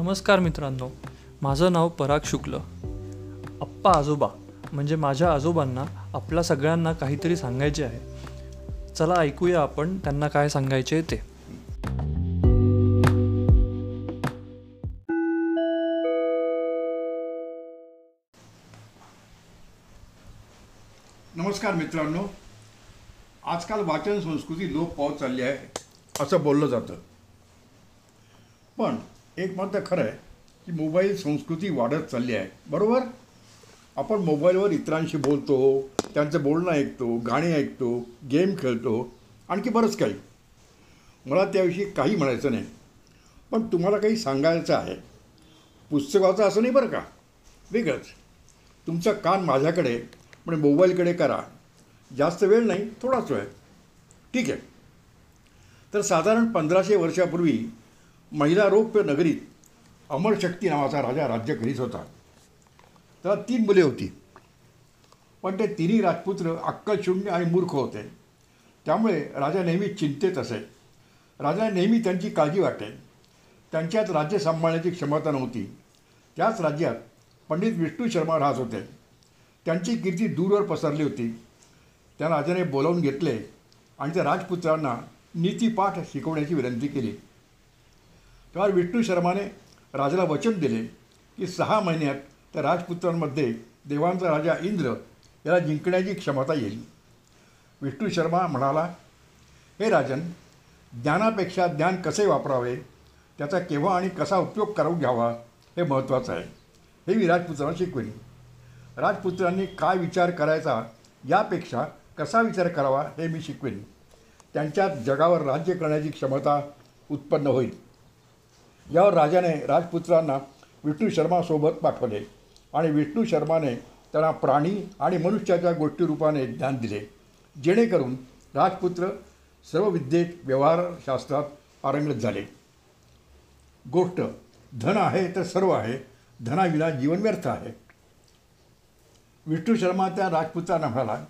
नमस्कार मित्रांनो. माझं नाव पराग शुक्ल. अप्पा आजोबा म्हणजे माझ्या आजोबांना आपल्या सगळ्यांना काहीतरी सांगायचे आहे. चला ऐकूया आपण त्यांना काय सांगायचे ते. नमस्कार मित्रांनो. आजकाल वाचन संस्कृती लोप पावत चालली आहे असं बोललं जातं. पण एक मात्र खरं आहे की मोबाईल संस्कृती वाढत चालली आहे. बरोबर? आपण मोबाईलवर इतरांशी बोलतो त्यांचं बोलणं ऐकतो गाणी ऐकतो गेम खेळतो आणखी बरंच काही. मला त्याविषयी काही म्हणायचं नाही. पण तुम्हाला काही सांगायचं आहे. पुस्तकाचं असं नाही बरं का? वेगळंच. तुमचा कान माझ्याकडे म्हणजे मोबाईलकडे करा. जास्त वेळ नाही थोडाच वेळ. ठीक आहे. तर साधारण पंधराशे वर्षापूर्वी महिलारोप्य नगरीत अमरशक्ती नावाचा राजा राज्य करीत होता. त्याला तीन मुले होती. पण ते तिन्ही राजपुत्र अक्कलशून्य आणि मूर्ख होते. त्यामुळे राजा नेहमी चिंतेत असे. राजा नेहमी त्यांची काळजी वाटे. त्यांच्यात राज्य सांभाळण्याची क्षमता नव्हती. त्याच राज्यात पंडित विष्णू शर्मा राहत होते. त्यांची कीर्ती दूरवर पसरली होती. त्या राजाने बोलावून घेतले आणि त्या राजपुत्रांना नीतीपाठ शिकवण्याची विनंती केली. तेव्हा विष्णू शर्माने राजाला वचन दिले की सहा महिन्यात त्या राजपुत्रांमध्ये देवांचा राजा इंद्र याला जिंकण्याची क्षमता येईल. विष्णू शर्मा म्हणाला हे राजन ज्ञानापेक्षा ज्ञान कसे वापरावे? त्याचा केव्हा आणि कसा उपयोग करून घ्यावा? हे महत्त्वाचं आहे. हे मी राजपुत्रांना शिकवेन राजपुत्रांनी काय विचार करायचा? यापेक्षा कसा विचार करावा? हे मी शिकवेन. त्यांच्यात जगावर राज्य करण्याची क्षमता उत्पन्न होईल. यावर राजाने राजपुत्रांना विष्णू शर्मासोबत पाठवले आणि विष्णू शर्माने त्यांना प्राणी आणि मनुष्याच्या गोष्टी रूपाने ज्ञान दिले. जेणेकरून राजपुत्र सर्व विद्येत व्यवहारशास्त्रात पारंगत झाले. गोष्ट धन आहे तर सर्व आहे धनाविना जीवन व्यर्थ आहे. विष्णू शर्मा त्या राजपुत्रांना म्हणाला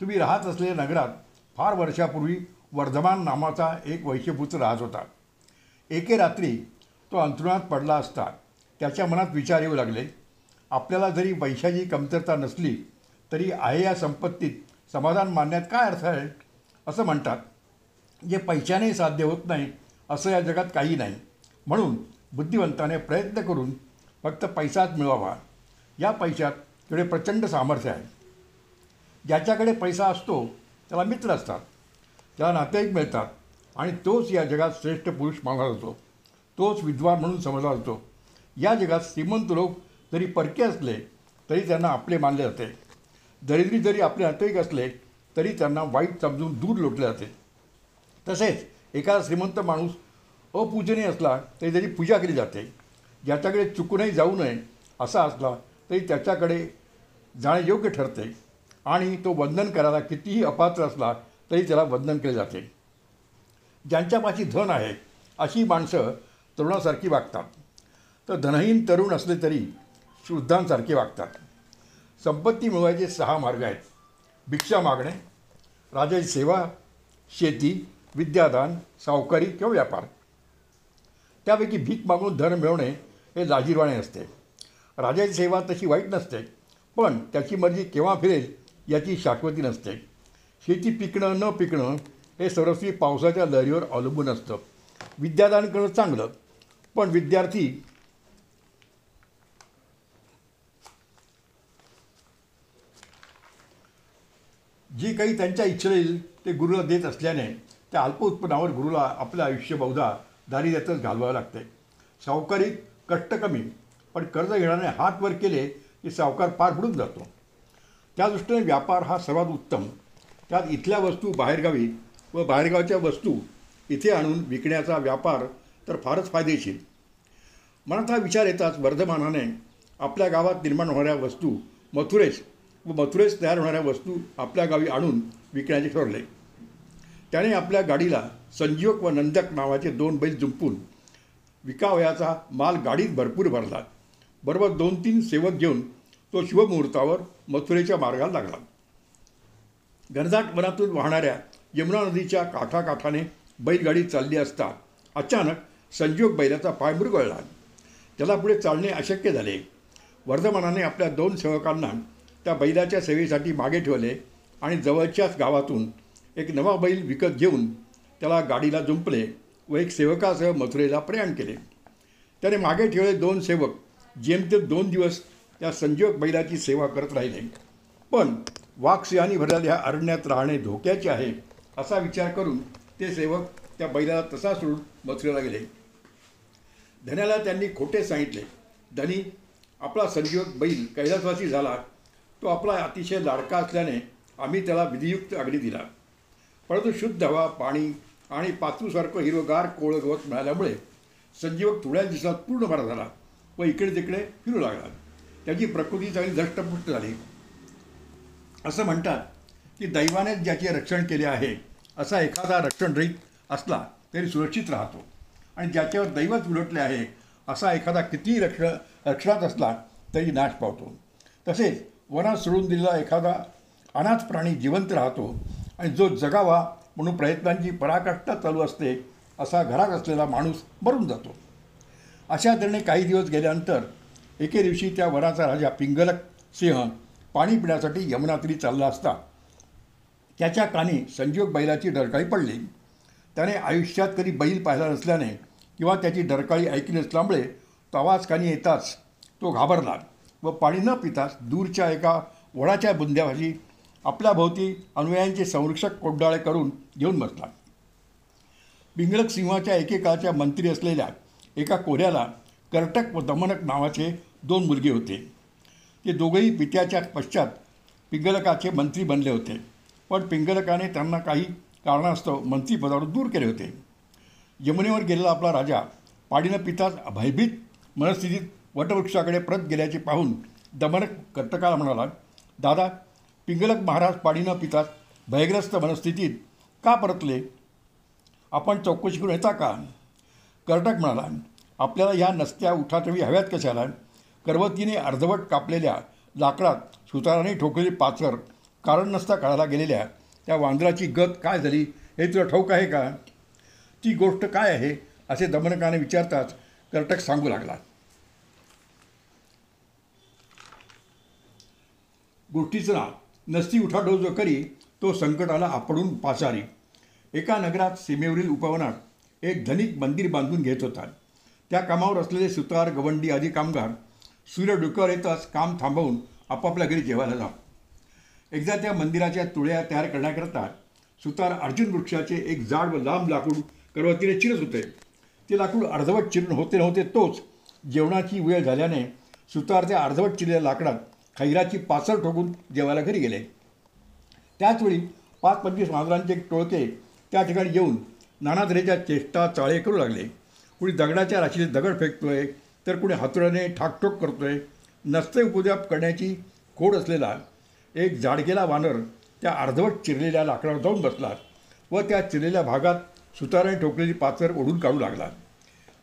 तुम्ही राहत असलेल्या नगरात फार वर्षापूर्वी वर्धमान नामाचा एक वैश्यपुत्र राहत होता. एके रात्री तो अंथरुणात पडला असता त्याच्या मनात विचार येऊ लागले. आपल्याला जरी पैशाची कमतरता नसली तरी आहे या संपत्तीत समाधान मानण्यात काय अर्थ आहे? असं म्हणतात. जे पैशाने साध्य होत नाही असं या जगात काही नाही. म्हणून बुद्धिवंताने प्रयत्न करून फक्त पैसाच मिळवावा. या पैशात तेवढे प्रचंड सामर्थ्य आहे. ज्याच्याकडे पैसा असतो त्याला मित्र असतात. त्याला नातेवाईक मिळतात. आणि तोच या जगात श्रेष्ठ पुरुष मानला जातो. तोच विद्वान म्हणून समजला जातो. या जगात श्रीमंत लोक जरी परके असले तरी त्यांना आपले मानले जाते. दरिद्री जरी आपले नातेवाईक असले तरी त्यांना वाईट समजून दूर लोटले जाते. तसेच एखादा श्रीमंत माणूस अपूजनीय असला तरी त्याची पूजा केली जाते. ज्याच्याकडे चुकूनही जाऊ नये असा असला तरी त्याच्याकडे जाणे योग्य ठरते. आणि तो वंदन करायला कितीही अपात्र असला तरी त्याला वंदन केले जाते. ज्यांच्यापाशी धन आहे अशी माणसं तरुणासारखी वागतात. तर धनहीन तरुण असले तरी शुद्धांसारखे वागतात. संपत्ती मिळवायचे सहा मार्ग आहेत. भिक्षा मागणे राजाची सेवा शेती विद्यादान सावकारी किंवा व्यापार. त्यापैकी भीक मागून धन मिळवणे हे लाजीरवाणे असते. राजाची सेवा तशी वाईट नसते पण त्याची मर्जी केव्हा फिरेल याची शाश्वती नसते. शेती पिकणं न पिकणं हे सर्वस्वी पावसाच्या लहरीवर अवलंबून असतं. विद्यादान करणं चांगलं पण विद्यार्थी जी काही त्यांच्या इच्छेला येईल ते गुरुला देत असल्याने त्या अल्प उत्पन्नावर गुरुला आपलं आयुष्य बहुधा दारिद्र्यातच घालवावं लागते. सावकारीत कष्ट कमी पण कर्ज घेण्याने हात वर केले की सावकार पार पडून जातो. त्या दृष्टीने व्यापार हा सर्वात उत्तम. त्यात इथल्या वस्तू बाहेरगावी व बाहेरगावच्या वस्तू इथे आणून विकण्याचा व्यापार तर फारच फायदेशीर. मनात हा विचार येताच वर्धमानाने आपल्या गावात निर्माण होणाऱ्या वस्तू मथुरेस व मथुरेस तयार होणाऱ्या वस्तू आपल्या गावी आणून विकण्याचे ठरले. त्याने आपल्या गाडीला संजीवक व नंदक नावाचे दोन बैल जुंपून विकावयाचा माल गाडीत भरपूर भरला. बरोबर दोन तीन सेवक घेऊन तो शिवमुहूर्तावर मथुरेच्या मार्गाला लागला. घनदाट वनातून वाहणाऱ्या यमुना नदीच्या काठाकाठाने बैलगाडी चालली असता अचानक संजोग बैलाचा पाय मृगळला त्याला पुढे चालणे अशक्य झाले. वर्धमानाने आपल्या दोन सेवकांना त्या बैलाच्या सेवेसाठी मागे ठेवले आणि जवळच्याच गावातून एक नवा बैल विकत घेऊन त्याला गाडीला जुंपले व एक सेवकासह मथुरेला प्रयाण केले. त्याने मागे ठेवले दोन सेवक जेमतेम दोन दिवस त्या संजोग बैलाची सेवा करत राहिले. पण वाघसिंहानी भरलेल्या अरण्यात राहणे धोक्याचे आहे असा विचार करून ते सेवक त्या बैलाला तसा सोडून मथुरेला गेले. धन्याला त्यांनी खोटे सांगितले. धनी आपला संजीवक बैल कैलासवासी झाला. तो आपला अतिशय लाडका असल्याने आम्ही त्याला विधियुक्त अग्नी दिला. परंतु शुद्ध हवा पाणी आणि पातूसारखं हिरवगार कोळ गवत मिळाल्यामुळे संजीवक थोड्या दिवसात पूर्ण बरा झाला व इकडे तिकडे फिरू लागला. त्याची प्रकृती चांगली धष्टपुष्ट झाली. असं म्हणतात की दैवानेच ज्याचे रक्षण केले आहे असा एखादा रक्षणरहित असला तरी सुरक्षित राहतो. आणि ज्याच्यावर दैवच उलटले आहे असा एखादा कितीही रक्षण रक्षणात असला तरी नाश पावतो. तसेच वनात सोडून दिलेला एखादा अनाथ प्राणी जिवंत राहतो आणि जो जगावा म्हणून प्रयत्नांची पराकाष्ठा चालू असते असा घरात असलेला माणूस मरून जातो. अशा तऱ्हेने काही दिवस गेल्यानंतर एके दिवशी त्या वनाचा राजा पिंगलक सिंह पाणी पिण्यासाठी यमुनात्री चालला असता. त्याच्या कानी संजीव बैलाची डरकाळी पडली. त्याने आयुष्यात कधी बैल पाहिला नसल्याने किंवा त्याची डरकाळी ऐकली नसल्यामुळे तो आवाज कानी येताच तो घाबरला व पाणी न पिताच दूरच्या एका वडाच्या बुंद्याभाजी आपल्या भोवती अनुयायांचे संरक्षक कोड्डाळे करून घेऊन बसला. पिंगळक सिंहाच्या एकेकाळच्या मंत्री असलेल्या एका कोऱ्याला कर्टक व दमनक नावाचे दोन मुलगे होते. ते दोघंही पित्याच्या पश्चात पिंगलकाचे मंत्री बनले होते. पण पिंगलकाने त्यांना काही कारणास्तव मंत्रीपदावर दूर केले होते. यमुनेवर गेलेला आपला राजा पाडीनं पिताच भयभीत मनस्थितीत वटवृक्षाकडे परत गेल्याचे पाहून दमनक कर्तकाला म्हणाला दादा पिंगलक महाराज पाडीनं पिताच भयग्रस्त मनस्थितीत का परतले? आपण चौकशी करून येता का? कर्टक म्हणाला आपल्याला ह्या नसत्या उठाठवी हव्यात कशाला? करवतीने अर्धवट कापलेल्या लाकडात सुताराने ठोकलेली पाचर कारण नसता काढायला गेलेल्या त्या वांदराची गत काय झाली हे तुला ठाऊक आहे का? ती गोष्ट काय आहे? असे दमनकाने विचारताच कर्टक सांगू लागला. गोष्टीचं नाव नसती उठाडो जो करी तो संकटाला आपडून पाचारी. एका नगरात सीमेवरील उपवनात एक धनिक मंदिर बांधून घेत होता. त्या कामावर असलेले सुतार गवंडी आदी कामगार सूर्य डुकर येताच काम थांबवून आपापल्या घरी जेवायला जा एकदा त्या मंदिराच्या तुळ्या तयार करण्याकरता सुतार अर्जुन वृक्षाचे एक जाड व लांब लाकूड करवतीने चिरत होते. ते लाकूड अर्धवट चिरून होते नव्हते तोच जेवणाची वेळ झाल्याने सुतार त्या अर्धवट चिरलेल्या लाकडात खैराची पाचर ठोकून जेवायला घरी गेले. त्याचवेळी पाच पंचवीस मांजरांचे टोळके त्या ठिकाणी येऊन नाना तऱ्हेच्या चेष्टा चाळे करू लागले. कुणी दगडाच्या राशीने दगड फेकतोय तर कुणी हातोड्याने ठाकठोक करतोय. नसते उपद्याप करण्याची खोड असलेला एक जाडगेला वानर त्या अर्धवट चिरलेल्या लाकडावर जाऊन बसला व त्या चिरलेल्या भागात सुताराने ठोकलेली पाचर ओढून काढू लागला.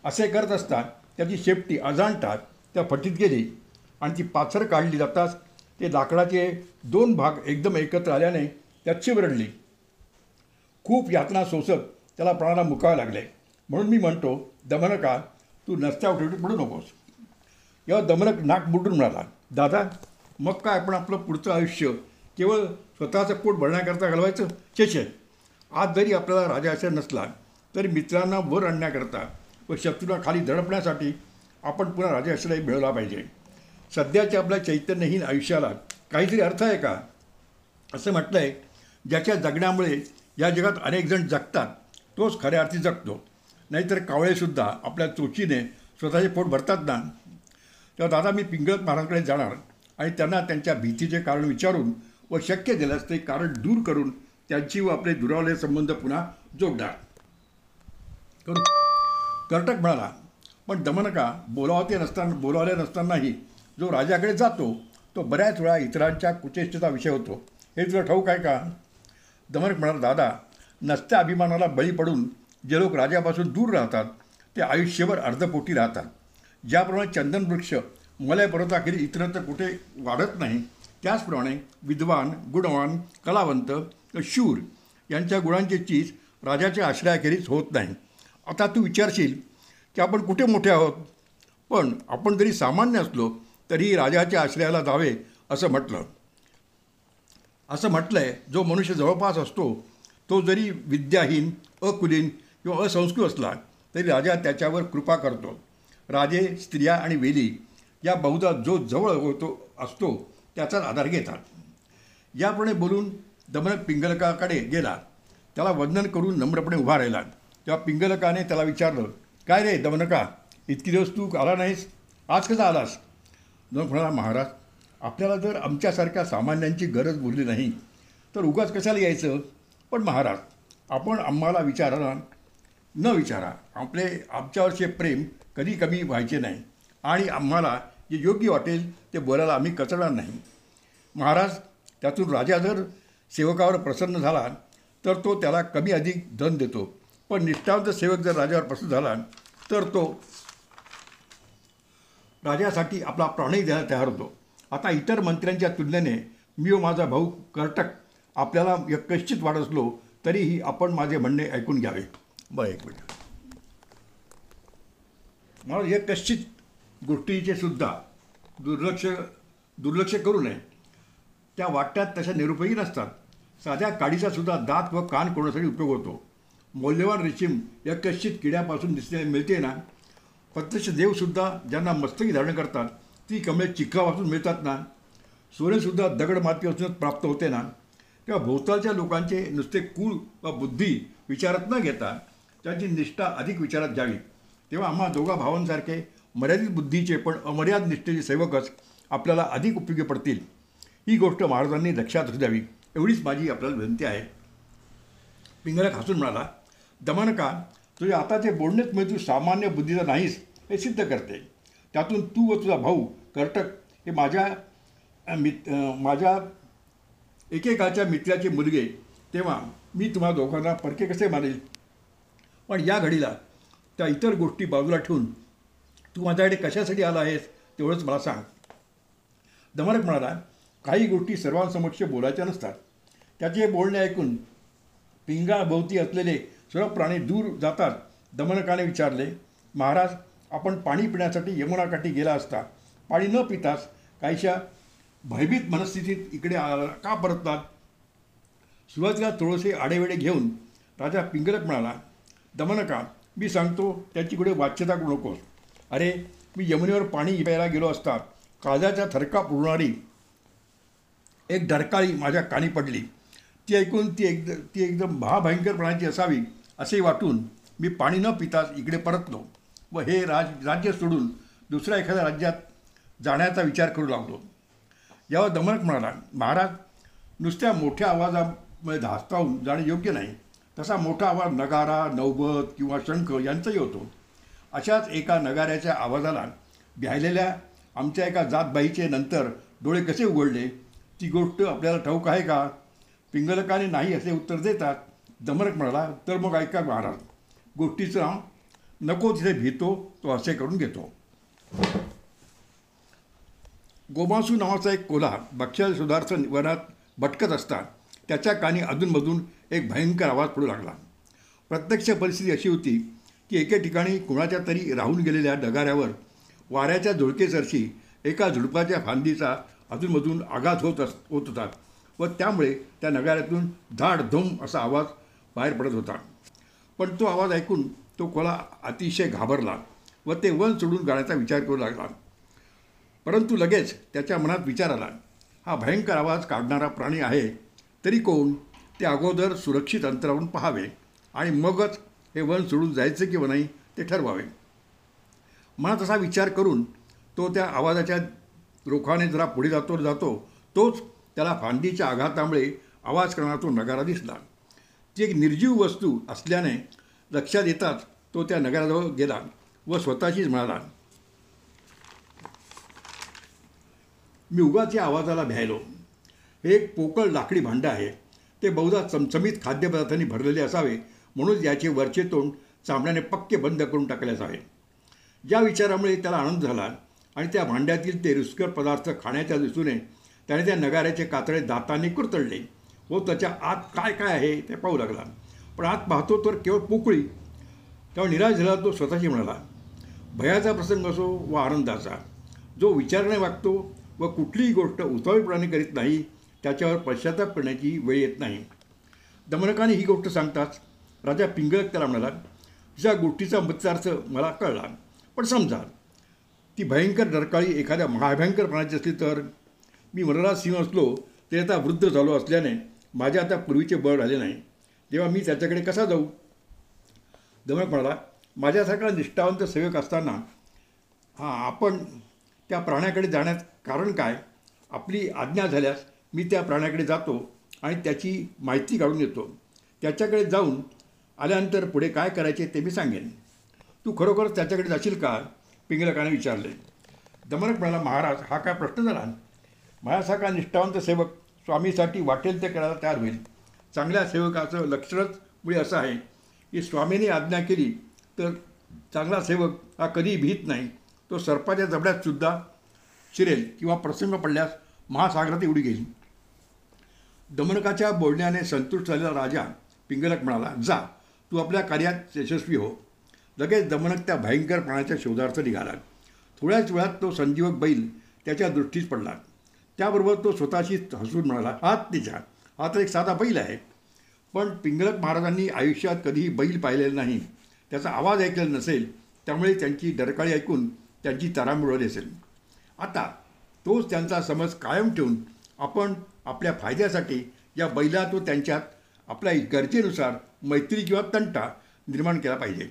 असे करत असता त्याची शेपटी अजाणतात त्या फटीत गेली आणि ती पाचर काढली जाताच ते लाकडाचे दोन भाग एकदम एकत्र आल्याने त्यात चिवरडली खूप यातना सोसत त्याला प्राणाला मुकावे लागले. म्हणून मी म्हणतो दमनका तू नसत्या उठवटी पडू नकोस. यावर दमनक नाक बुडून म्हणाला दादा मग काय आपण आपलं पुढचं आयुष्य केवळ स्वतःचं पोट भरण्याकरता घालवायचं? छे छे. आज जरी आपल्याला राजाश्रय नसला तरी मित्रांना वर आणण्याकरता व शत्रूला खाली दडपण्यासाठी आपण पुन्हा राजाश्रय मिळवला पाहिजे. सध्याच्या आपल्या चैतन्यहीन आयुष्याला काहीतरी अर्थ आहे का? असं म्हटलं आहे ज्याच्या जगण्यामुळे या जगात अनेक जण जगतात तोच खऱ्या अर्थी जगतो. नाहीतर कावळेसुद्धा आपल्या चोचीने स्वतःचे पोट भरतात ना? तेव्हा दादा मी पिंगळत महाराजकडे जाणार. आणि त्यांना त्यांच्या भीतीचे कारण विचारून व शक्य झाल्यास ते कारण दूर करून त्यांची व आपले दुरावले संबंध पुन्हा जोडणार करू. कर्टक म्हणाला पण दमनका बोलावते नसताना बोलावले नसतानाही जो राजाकडे जातो तो बऱ्याच वेळा इतरांच्या कुचेष्टेचा विषय होतो. हे तुला ठाऊक आहे का? दमनक म्हणाला दादा नसत्या अभिमानाला बळी पडून जे लोक राजापासून दूर राहतात ते आयुष्यभर अर्धपोटी राहतात. ज्याप्रमाणे चंदन वृक्ष परत अखेर इतरत्र कुठे वाढत नाही. त्याचप्रमाणे विद्वान गुणवान कलावंत शूर यांच्या गुणांची चीज राजाच्या आश्रयाखेरीज होत नाही. आता तू विचारशील की आपण कुठे मोठे आहोत? पण आपण जरी सामान्य असलो तरी राजाच्या आश्रयाला जावे असं म्हटलं. असं म्हटलं आहे जो मनुष्य जवळपास असतो तो जरी विद्याहीन अकुलीन किंवा असंस्कृत असला तरी राजा त्याच्यावर कृपा करतो. राजे स्त्रिया आणि वेली या बहुधा जो जवळ होतो असतो त्याचाच आधार घेतात. याप्रमाणे बोलून दमन पिंगलकाकडे गेला. त्याला वंदन करून नम्रपणे उभा राहिला. तेव्हा पिंगलकाने त्याला विचारलं काय रे दमनका इतकी दिवस तू आला नाहीस? आज कसा आलास? न म्हणाला महाराज आपल्याला जर आमच्यासारख्या सामान्यांची गरज उरली नाही. तर उगाच कशाला यायचं? पण महाराज आपण आम्हाला विचारा न विचारा. आपले आमच्यावरचे प्रेम कधी कमी व्हायचे नाही. आणि आम्हाला जे योग्य वाटेल ते बोलायला आम्ही कचरणार नाही. महाराज त्यातून राजा जर सेवकावर प्रसन्न झाला तर तो त्याला कमी अधिक धन देतो. पण निष्ठावंत सेवक जर राजावर प्रसन्न झाला तर तो राजासाठी आपला प्राणही द्यायला तयार होतो. आता इतर मंत्र्यांच्या तुलनेने मी व माझा भाऊ कर्टक आपल्याला यकश्चित वाढ असलो तरीही आपण माझे म्हणणे ऐकून घ्यावे. बरं एक मिनिट. मला यकश्चित गोष्टीचे सुद्धा दुर्लक्ष दुर्लक्ष करू नये. त्या वाटतात तशा निरुपयोगी नसतात. साध्या काडीचा सुद्धा दात व कान कोणासाठी उपयोग होतो? मौल्यवान रेशीम या कश्चित किड्यापासून दिसणे मिळते ना? प्रत्यक्ष देवसुद्धा ज्यांना मस्तकी धारण करतात ती कमळे चिखलापासून मिळतात ना? सूर्यसुद्धा दगड मातीपासूनच प्राप्त होते ना? तेव्हा भोवतालच्या लोकांचे नुसते कुळ व बुद्धी विचारात न घेता त्यांची निष्ठा अधिक विचारात घ्यावी तेव्हा आम्हा दोघा भावांसारखे मर्यादित बुद्धीचे पण अमर्याद निष्ठेचे सेवकच आपल्याला अधिक उपयोगी पडतील. ही गोष्ट महाराजांनी लक्षात असू द्यावी. एवढीच माझी आपल्याला विनंती आहे. पिंगलक हसून म्हणाला दमनका तुझे आताचे बोलणेच म्हणजे तू सामान्य बुद्धीचा नाहीस हे सिद्ध करते. त्यातून तू व तुझा भाऊ कर्टक हे माझ्या मित माझ्या एकेकाच्या मित्राचे मुलगे तेव्हा मी तुम्हा दोघांना परके कसे मानेल पण या घडीला त्या इतर गोष्टी बाजूला ठेवून तू माझ्याकडे कशासाठी आला आहेस तेवढंच मला सांग. दमरक म्हणाला काही गोष्टी सर्वांसमक्ष बोलायच्या नसतात. त्याचे बोलणे ऐकून पिंगाभोवती असलेले सर्व प्राणी दूर जातात दमनकाने विचारले महाराज आपण पाणी पिण्यासाठी यमुनाकाठी गेला असता. पाणी न पिताच काहीशा भयभीत मनस्थितीत इकडे आला का परततात सुरुवातीला थोडेसे आडेवेडे घेऊन राजा पिंगलक म्हणाला दमनका मी सांगतो त्याची कुठे वाच्यता करू नकोस. अरे मी यमुनेवर पाणी प्यायला गेलो असता काजाचा थरका पुरणारी एक डरकाळी माझ्या कानी पडली. ती ऐकून ती एकदम ती एकदम महाभयंकरपणाची असावी असे वाटून मी पाणी न पिताच इकडे परतलो व हे राज राज्य सोडून दुसऱ्या एखाद्या राज्यात जाण्याचा विचार करू लागलो. यावर दमनक म्हणाला महाराज नुसत्या मोठ्या आवाजामुळे धास्तावून जाणे योग्य नाही. तसा मोठा आवाज नगारा नौबत किंवा शंख यांचाही होतो. अशाच एका नगाऱ्याच्या आवाजाला भ्यायलेल्या आमच्या एका जातबाईचे नंतर डोळे कसे उघडले? ती गोष्ट आपल्याला ठाऊक आहे का? पिंगलकाने नाही असे उत्तर देतात. दमरक म्हणाला तर मग ऐका महाराज गोष्टीचा नको तिथे भीतो तो असे करून घेतो. गोमासू नावाचा एक कोल्हा बक्षाल सुधार्थ वनात भटकत असता त्याच्या कानी अधूनमधून एक भयंकर आवाज पडू लागला. प्रत्यक्ष परिस्थिती अशी होती की एके ठिकाणी कोणाच्या तरी राहून गेलेल्या डगाऱ्यावर वाऱ्याच्या झुळकेसरशी एका झुडपाच्या फांदीचा अधूनमधून आघात होत अस होत होता व त्यामुळे त्या नगाऱ्यातून धाड धुम असा आवाज बाहेर पडत होता. पण तो आवाज ऐकून तो कोला अतिशय घाबरला व ते वन सोडून गाण्याचा विचार करू लागला. परंतु लगेच त्याच्या मनात विचार आला हा भयंकर आवाज काढणारा प्राणी आहे तरी कोण ते अगोदर सुरक्षित अंतरावरून पहावे आणि मगच हे वन सोडून जायचं किंवा नाही ते ठरवावे. मनात असा विचार करून तो त्या आवाजाच्या रोखाने जरा पुढे जातो जातो तोच त्याला फांदीच्या आघातामुळे आवाज करणारा तो नगारा दिसला. ती एक निर्जीव वस्तू असल्याने लक्षात येताच तो त्या नगाराजवळ गेला व स्वतःशीच म्हणाला मी उगाच या आवाजाला भ्यायलो. हे एक पोकळ लाकडी भांडं आहे. ते बहुधा चमचमीत खाद्यपदार्थांनी भरलेले असावे म्हणून याचे वरचे तोंड चामड्याने पक्के बंद करून टाकले आहे या विचारामुळे त्याला आनंद झाला आणि त्या भांड्यातील ते रुस्कर पदार्थ खाण्याच्या दिसूने त्याने त्या नगाऱ्याचे कातळे दाताने कुरतडले. व त्याच्या आत काय काय आहे ते पाहू लागला. पण आत पाहतो तर केवळ पोकळी. तेव्हा निराश झाला तो स्वतःशी म्हणाला भयाचा प्रसंग असो व आनंदाचा जो विचारणे वागतो व कुठलीही गोष्ट उतावीपणाने करीत नाही त्याच्यावर पश्चाताप करण्याची वेळ येत नाही. दमनकाने ही गोष्ट सांगताच राजा पिंगळत त्याला म्हणाला ज्या गोष्टीचा मत्सार्थ मला कळला पण समजा ती भयंकर डरकाळी एखाद्या महाभयंकर प्राण्याची असली तर मी वनराज सिंह असलो ते आता वृद्ध झालो असल्याने माझ्या आता पूर्वीचे बळ राहिले नाही. तेव्हा मी त्याच्याकडे कसा जाऊ? दमक म्हणाला माझ्यासारखा निष्ठावंत सेवक असताना हां आपण त्या प्राण्याकडे जाण्यात कारण काय? आपली आज्ञा झाल्यास मी त्या प्राण्याकडे जातो आणि त्याची माहिती काढून येतो त्याच्याकडे जाऊन आल्यानंतर पुढे काय करायचे ते मी सांगेन. तू खरोखरच त्याच्याकडे जाशील का? पिंगलकाने विचारले. दमनक म्हणाला महाराज हा काय प्रश्न झाला? माझ्यासारखा निष्ठावंत सेवक स्वामीसाठी वाटेल ते करायला तयार होईल. चांगल्या सेवकाचं लक्षणच मुळे असं आहे की स्वामीने आज्ञा केली तर चांगला सेवक हा कधीही भीत नाही. तो सर्पाच्या जबड्यात सुद्धा शिरेल किंवा प्रसंग पडल्यास महासागरात उडी घेईल. दमनकाच्या बोलण्याने संतुष्ट झालेला राजा पिंगलक म्हणाला जा तू आपल्या कार्यात यशस्वी हो. लगेच दमनक त्या भयंकर प्राण्याच्या शोधार्थ निघाला. थोड्याच वेळात तो संजीवक बैल त्याच्या दृष्टीस पडला. त्याबरोबर तो स्वतःशी हसून म्हणाला हात तिच्या हा तर एक साधा बैल आहे. पण पिंगळक महाराजांनी आयुष्यात कधीही बैल पाहिलेला नाही. त्याचा आवाज ऐकलेला नसेल त्यामुळे त्यांची डरकाळी ऐकून त्यांची तारा मिळवली असेल आता तोच त्यांचा समज कायम ठेवून आपण आपल्या फायद्यासाठी या बैला तो त्यांच्यात आपल्या गरजेनुसार मैत्री किंवा तंटा निर्माण केला पाहिजे.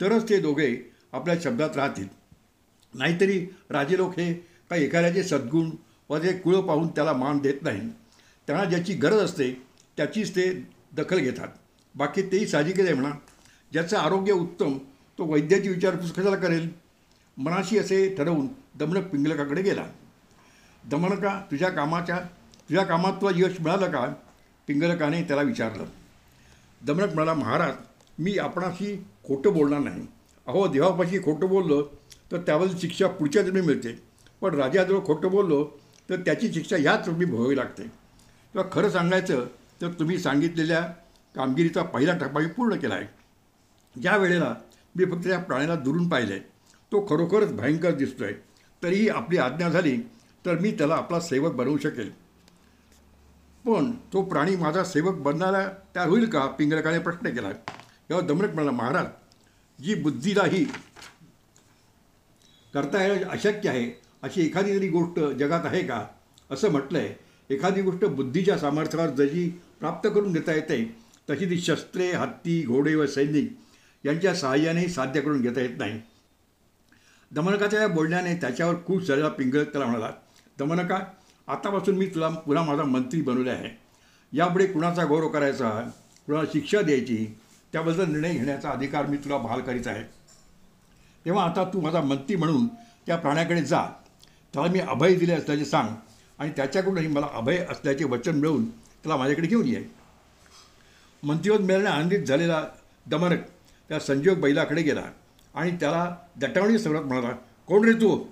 तरच ते दोघे आपल्या शब्दात राहतील. नाहीतरी राजे लोक हे काही एखाद्याचे सद्गुण व ते कुळं पाहून त्याला मान देत नाही त्यांना ज्याची गरज असते त्याचीच ते दखल घेतात. बाकी तेही साहजिकच आहे म्हणा. ज्याचं आरोग्य उत्तम तो वैद्याची विचारपूस कशाला करेल? मनाशी असे ठरवून दमनक पिंगलकाकडे गेला. दमनका तुझ्या कामाच्या तुझ्या कामात तुला यश मिळालं का? पिंगलकाने त्याला विचारलं. दमनक म्हणाला महाराज मी आपणाशी खोटं बोलणार नाही. अहो देवापाशी खोटं बोललो तर त्यावर शिक्षा पुढच्या जन्मी मिळते. पण राजाजवळ खोटं बोललो तर त्याची शिक्षा ह्याच रूपी भोगावी लागते. किंवा खरं सांगायचं तर तुम्ही सांगितलेल्या कामगिरीचा पहिला टप्पा मी पूर्ण केला आहे. ज्या वेळेला मी फक्त त्या प्राण्याला दुरून पाहिले तो खरोखरच भयंकर दिसतोय. तरीही आपली आज्ञा झाली तर मी त्याला आपला सेवक बनवू शकेल. पण तो प्राणी माझा सेवक बनणारा तयार होईल का? पिंगळकाने प्रश्न केला. यावर दमरक म्हणाला महाराज जी बुद्धीलाही करता येणं अशक्य आहे अशी एखादी तरी गोष्ट जगात आहे का? असं म्हटलं आहे एखादी गोष्ट बुद्धीच्या सामर्थ्यावर जशी प्राप्त करून घेता येते तशी ती शस्त्रे हत्ती घोडे व सैनिक यांच्या सहाय्याने साध्य करून घेता येत नाही. दमनकाच्या या बोलण्याने त्याच्यावर खूप झालेला पिंगळत त्याला म्हणाला दमनका आतापासून मी तुला पुन्हा माझा मंत्री बनवले आहे. यापुढे कुणाचा गौरव करायचा कुणाला शिक्षा द्यायची त्याबद्दल निर्णय घेण्याचा अधिकार मी तुला बहाल करीत आहे. तेव्हा आता तू माझा मंत्री म्हणून त्या प्राण्याकडे जा. त्याला मी अभय दिले असल्याचे सांग आणि त्याच्याकडूनही मला अभय असल्याचे वचन मिळवून त्याला माझ्याकडे घेऊन ये. मंत्रीपद मिळाल्याने आनंदित झालेला दमनक त्या संजोग बैलाकडे गेला आणि त्याला दटावणी सर्वात म्हणाला कोण रे तू?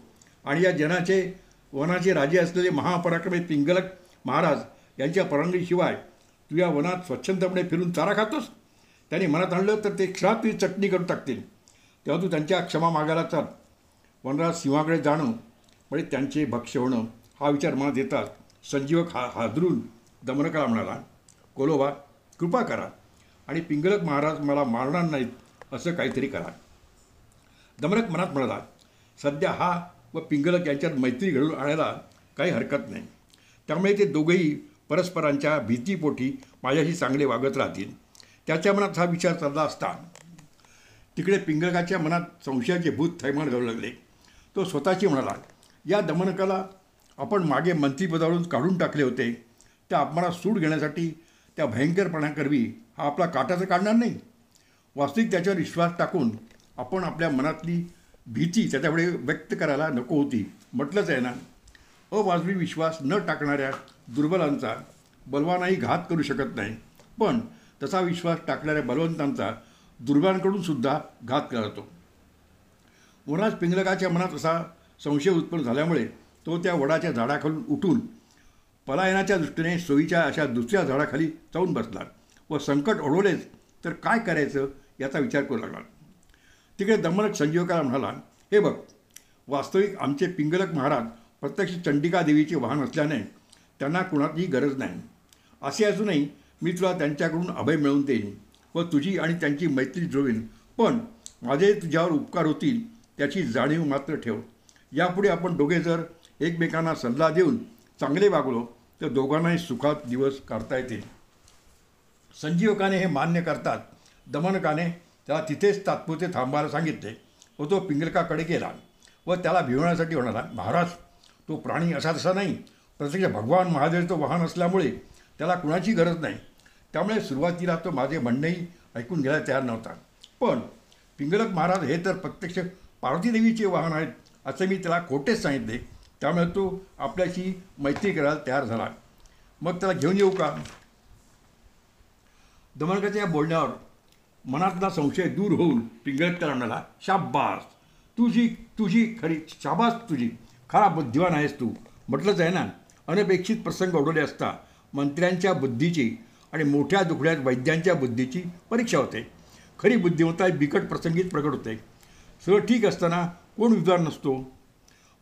आणि या जनाचे वनाचे राजे असलेले महापराक्रमी पिंगलक महाराज यांच्या परवानगीशिवाय तू या वनात स्वच्छंदपणे फिरून चारा खातोस? त्यांनी मनात आणलं तर ते क्षणात तुझी चटणी करून टाकतील. तेव्हा तू त्यांच्या क्षमा मागायला चाल. वनराज सिंहाकडे जाणं. म्हणजे त्यांचे भक्ष होणं हा विचार मनात येतात संजीवक हा हादरून दमनकाला म्हणाला कोलोबा कृपा करा आणि पिंगलक महाराज मला मारणार नाहीत असं काहीतरी करा. दमनक मनात म्हणाला सध्या हा व पिंगलक यांच्यात मैत्री घडवून आणायला काही हरकत नाही. त्यामुळे ते दोघेही परस्परांच्या भीतीपोटी माझ्याशी चांगले वागत राहतील. त्याच्या मनात हा विचार चालला असता तिकडे पिंगळकाच्या मनात संशयाचे भूत थैमान घालू लागले. तो स्वतःशी म्हणाला या दमनकाला आपण मागे मंत्रीपदावरून काढून टाकले होते. त्या अपमानात सूट घेण्यासाठी त्या भयंकरपणाकरवी हा आपला काटाचं काढणार नाही. वास्तविक त्याच्यावर विश्वास टाकून आपण आपल्या मनातली भीती त्याच्यापुढे व्यक्त करायला नको होती. म्हटलंच आहे ना अवाजवी विश्वास न टाकणाऱ्या दुर्बलांचा बलवानाही घात करू शकत नाही. पण तसा विश्वास टाकणाऱ्या बलवंतांचा दुर्बलांकडून सुद्धा घात करतो वनाज पिंगलकाच्या मनात असा संशय उत्पन्न झाल्यामुळे तो त्या वडाच्या झाडाखालून उठून पलायनाच्या दृष्टीने सोयीच्या अशा दुसऱ्या झाडाखाली जाऊन बसला व संकट ओढवलेच तर काय करायचं याचा विचार करू लागला. तिकडे दमनक संजीवकाला म्हणाला हे बघ वास्तविक आमचे पिंगलक महाराज प्रत्यक्ष चंडिका देवीचे वाहन असल्याने त्यांना कुणाची गरज नाही. असे असूनही मी तुला त्यांच्याकडून अभय मिळवून देईन व तुझी आणि त्यांची मैत्री जुळवीन. पण माझे तुझ्यावर उपकार होतील त्याची जाणीव मात्र ठेव. यापुढे आपण दोघे जर एकमेकांना सल्ला देऊन चांगले वागलो तर दोघांनाही सुखात दिवस काढता येतील. संजीवकाने हे मान्य करतात दमनकाने त्याला तिथेच तात्पुरते थांबायला सांगितले. व तो पिंगलकाकडे गेला व त्याला भिवण्यासाठी म्हणाला महाराज तो प्राणी असा तसा नाही. प्रत्यक्ष भगवान महादेवचं वाहन असल्यामुळे त्याला कुणाची गरज नाही. त्यामुळे सुरुवातीला तो माझे म्हणणेही ऐकून घ्यायला तयार नव्हता. पण पिंगलक महाराज हे तर प्रत्यक्ष पार्वती देवीचे वाहन आहेत असं मी त्याला खोटेच सांगितले. त्यामुळे तो आपल्याशी मैत्री करायला तयार झाला. मग त्याला घेऊन येऊ का? दमनकाच्या या बोलण्यावर मनातला संशय दूर होऊन पिंगळत म्हणाला शाबास तुझी तुझी खरी शाबास तुझी. खरा बुद्धिवान आहेस तू. म्हटलंच आहे ना अनपेक्षित प्रसंग ओढवले असता मंत्र्यांच्या बुद्धीची आणि मोठ्या दुखड्यात वैद्यांच्या बुद्धीची परीक्षा होते. खरी बुद्धिमत्ता बिकट प्रसंगीत प्रकट होते. सगळं ठीक असताना कोण विद्वान नसतो.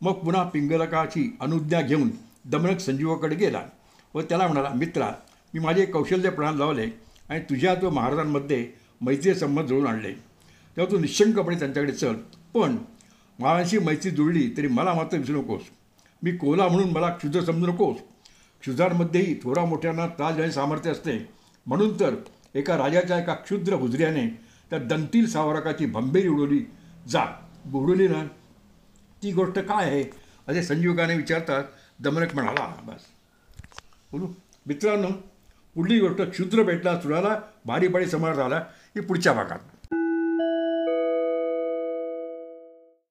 मग पुन्हा पिंगलकाची अनुज्ञा घेऊन दमनक संजीवाकडे गेला व त्याला म्हणाला मित्रा मी माझे कौशल्य प्रणाल लावले आणि तुझ्या तो महाराजांमध्ये मैत्री संबंध जुळून आणले. तेव्हा तू निशंकपणे त्यांच्याकडे चल. पण माळांशी मैत्री जुळली तरी मला मात्र विसरू नकोस. मी कोला म्हणून मला क्षुद्र समजू नकोस. क्षुद्रांमध्येही थोरा मोठ्यांना त्रास देण्याचे सामर्थ्य असते. म्हणून तर एका राजाच्या एका क्षुद्र हुजऱ्याने त्या दंतील सावरकाची भंबेरी उडवली. जा उडवली ना. ती गोष्ट काय आहे? असे संजीवकाने विचारतात. दमनक म्हणाला बस. बोलू. मित्रांनो पुढली गोष्ट क्षुद्र भेटला सुराला भारी पाडी समार झाला. ही पुढच्या भागात.